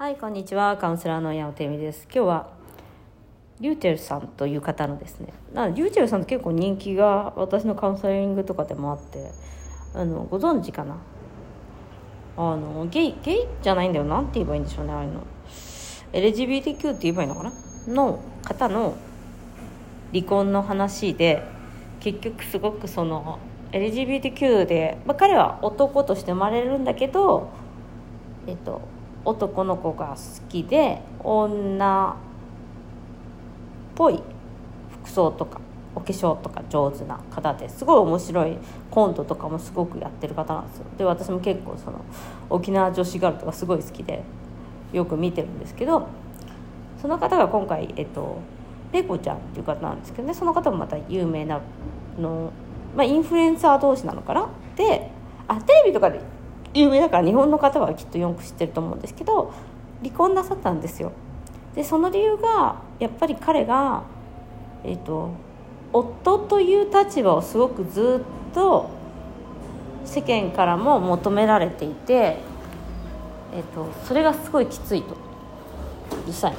はい、こんにちは。カウンセラーの矢尾てみです。今日はリューチェルさんという方のですね。なリューチェルさんって結構人気が私のカウンセリングとかでもあって、あのご存知かな？あのゲイゲイじゃないんだよ。なんて言えばいいんでしょうね。ああいうの LGBTQ って言えばいいのかな？の方の離婚の話で結局すごくその LGBTQ で、まあ、彼は男として生まれるんだけど、えっと、男の子が好きで女っぽい服装とかお化粧とか上手な方ですごい面白いコントとかもすごくやってる方なんですよ。で私も結構その沖縄女子ガールとかすごい好きでよく見てるんですけどその方が今回えっとペコちゃんっていう方なんですけどねその方もまた有名なの、まあ、インフルエンサー同士なのかな？であテレビとかで有名だから日本の方はきっとよく知ってると思うんですけど離婚なさったんですよ。でその理由がやっぱり彼がえっ、と夫という立場をすごくずっと世間からも求められていて、えっとそれがすごいきついと。うるさい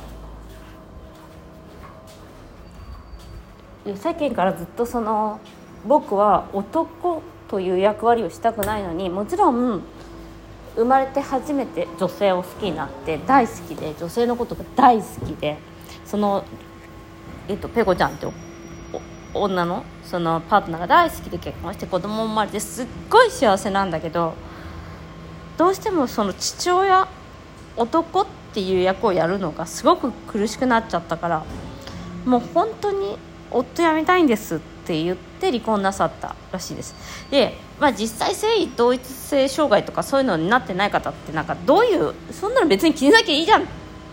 世間からずっとその僕は男という役割をしたくないのにもちろん生まれて初めて女性を好きになって大好きで女性のことが大好きでその、えっと、ペコちゃんって女のそのパートナーが大好きで結婚して子供も生まれてすっごい幸せなんだけどどうしてもその父親男っていう役をやるのがすごく苦しくなっちゃったからもう本当に夫辞めたいんですって言って離婚なさったらしいです。で、まあ、実際性同一性障害とかそういうのになってない方ってなんかどういうそんなの別に気になきゃいいじゃんっ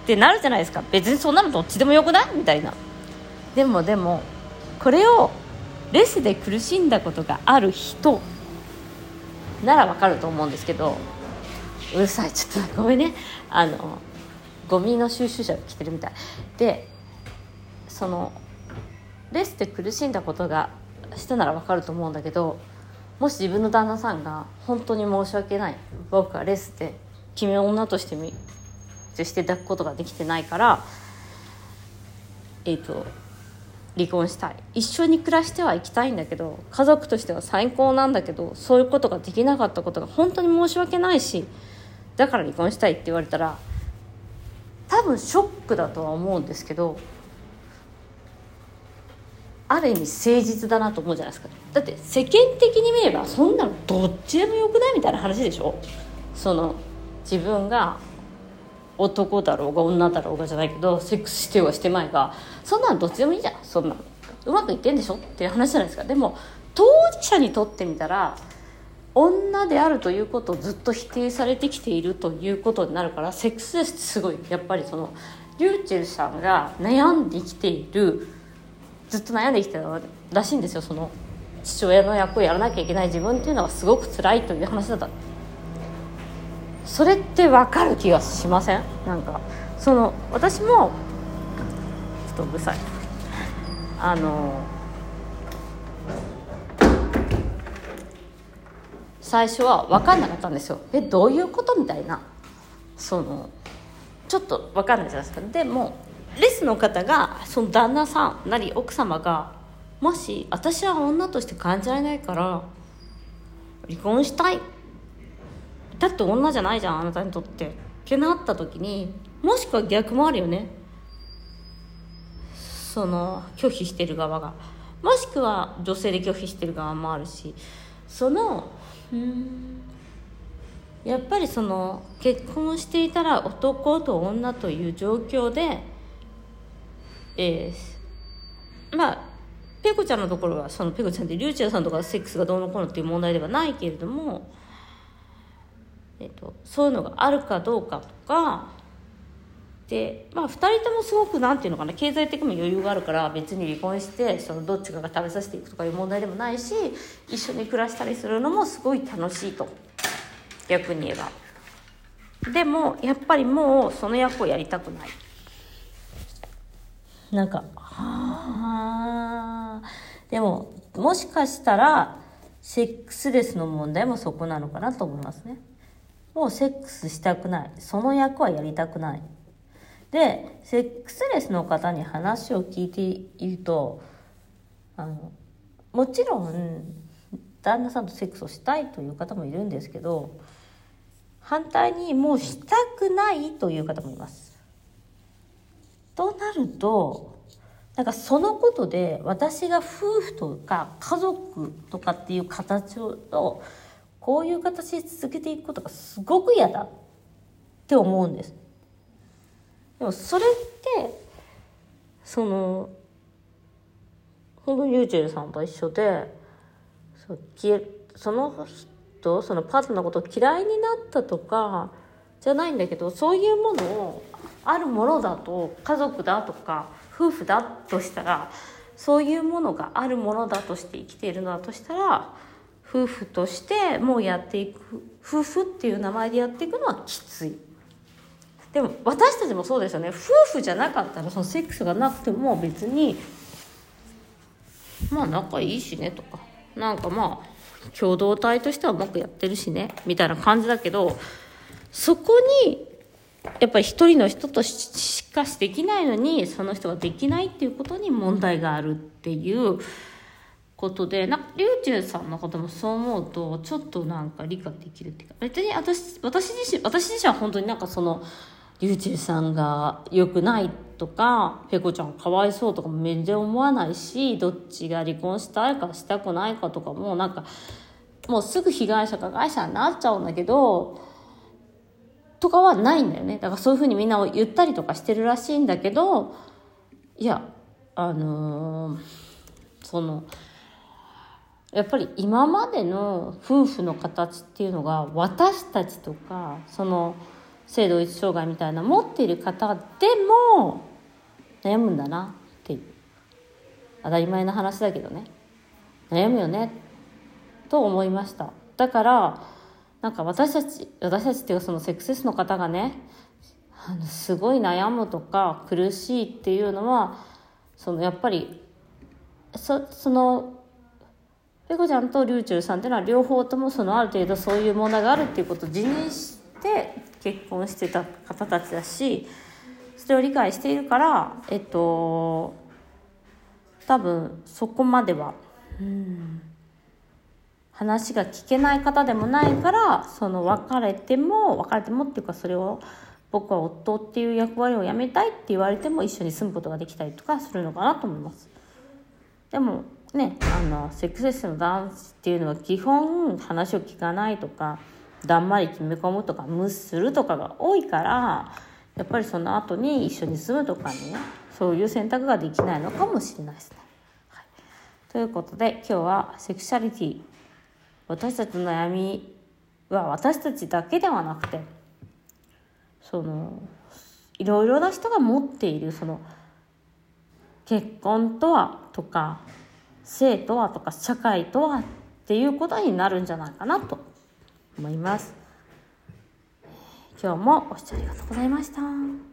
てなるじゃないですか。別にそんなのどっちでもよくないみたいな。でもでもこれをレスで苦しんだことがある人ならわかると思うんですけどうるさい。ちょっとごめんね。あのゴミの収集車が来てるみたい。でそのレスで苦しんだことがしたならわかると思うんだけどもし自分の旦那さんが本当に申し訳ない僕はレスで君を女としてみとして抱くことができてないからえっ、と離婚したい。一緒に暮らしてはいきたいんだけど家族としては最高なんだけどそういうことができなかったことが本当に申し訳ないしだから離婚したいって言われたら多分ショックだとは思うんですけどある意味誠実だなと思うじゃないですか。だって世間的に見ればそんなのどっちでもよくないみたいな話でしょ。その自分が男だろうが女だろうがじゃないけどセックスしてはしてまいがそんなのどっちでもいいじゃん。そんなのうまくいってんでしょ。っていう話じゃないですか。でも当事者にとってみたら女であるということをずっと否定されてきているということになるからセックスレスってすごいやっぱりそのリューチェルさんが悩んできているずっと悩んできたらしいんですよ。その父親の役をやらなきゃいけない自分っていうのがすごく辛いという話だった。それって分かる気がしません？なんかその私もちょっとうるさい。あの最初は分かんなかったんですよ。えどういうこと？みたいな。そのちょっと分かんないじゃないですか。でもレスの方がその旦那さんなり奥様がもし私は女として感じられないから離婚したい。だって女じゃないじゃんあなたにとって。ってなった時にもしくは逆もあるよね。その拒否してる側が。もしくは女性で拒否してる側もあるし。そのうんやっぱりその結婚していたら男と女という状況でえー、まあペコちゃんのところはそのペコちゃんってリュウチェルさんとかセックスがどうのこうのっていう問題ではないけれども、えっと、そういうのがあるかどうかとかで、まあ、2人ともすごくなんていうのかな経済的にも余裕があるから別に離婚してそのどっちかが食べさせていくとかいう問題でもないし一緒に暮らしたりするのもすごい楽しいと逆に言えば。でもやっぱりもうその役をやりたくない。なんか、はあ。でも、もしかしたら、セックスレスの問題もそこなのかなと思いますね。もうセックスしたくないその役はやりたくないでセックスレスの方に話を聞いているとあのもちろん旦那さんとセックスをしたいという方もいるんですけど反対にもうしたくないという方もいます。となるとなんかそのことで私が夫婦とか家族とかっていう形をこういう形で続けていくことがすごく嫌だって思うんです。でもそれってその本当にリューチェルさんと一緒でその人そのパートナーのことを嫌いになったとかじゃないんだけどそういうものをあるものだと家族だとか夫婦だとしたらそういうものがあるものだとして生きているのだとしたら夫婦としてもうやっていく夫婦っていう名前でやっていくのはきつい。でも私たちもそうですよね夫婦じゃなかったらそのセックスがなくても別にまあ仲いいしねとかなんかまあ共同体としてはうまくやってるしねみたいな感じだけどそこにやっぱり一人の人としかしできないのにその人ができないっていうことに問題があるっていうことでなリュウチュウさんのこともそう思うとちょっとなんか理解できるっていうか別に私私自身私自身は本当になんかそのリュウチェルさんが良くないとかペコちゃんかわいそうとかも全然思わないしどっちが離婚したいかしたくないかとかもなんかもうすぐ被害者加害者になっちゃうんだけどとかはないんだよね。だからそういうふうにみんなを言ったりとかしてるらしいんだけどいやあのー、そのやっぱり今までの夫婦の形っていうのが私たちとかその性同一障害みたいな持っている方でも悩むんだなっていう。当たり前の話だけどね。悩むよね。と思いました。だからなんか私たち私たちっていうかそのセックスレスの方がねあのすごい悩むとか苦しいっていうのはそのやっぱりそそのペコちゃんとリュウチュルさんっていうのは両方ともそのある程度そういう問題があるっていうことを自認して結婚してた方たちだしそれを理解しているからえっと多分そこまではうん。話が聞けない方でもないからその別れても別れてもっていうかそれを僕は夫っていう役割をやめたいって言われても一緒に住むことができたりとかするのかなと思います。でもねあのセックスレスの男子っていうのは基本話を聞かないとかだんまり決め込むとか無視するとかが多いからやっぱりその後に一緒に住むとかねそういう選択ができないのかもしれないですね。はい、ということで今日はセクシャリティ私たちの悩みは私たちだけではなくてそのいろいろな人が持っているその結婚とはとか性とはとか社会とはっていうことになるんじゃないかなと思います。今日もご視聴ありがとうございました。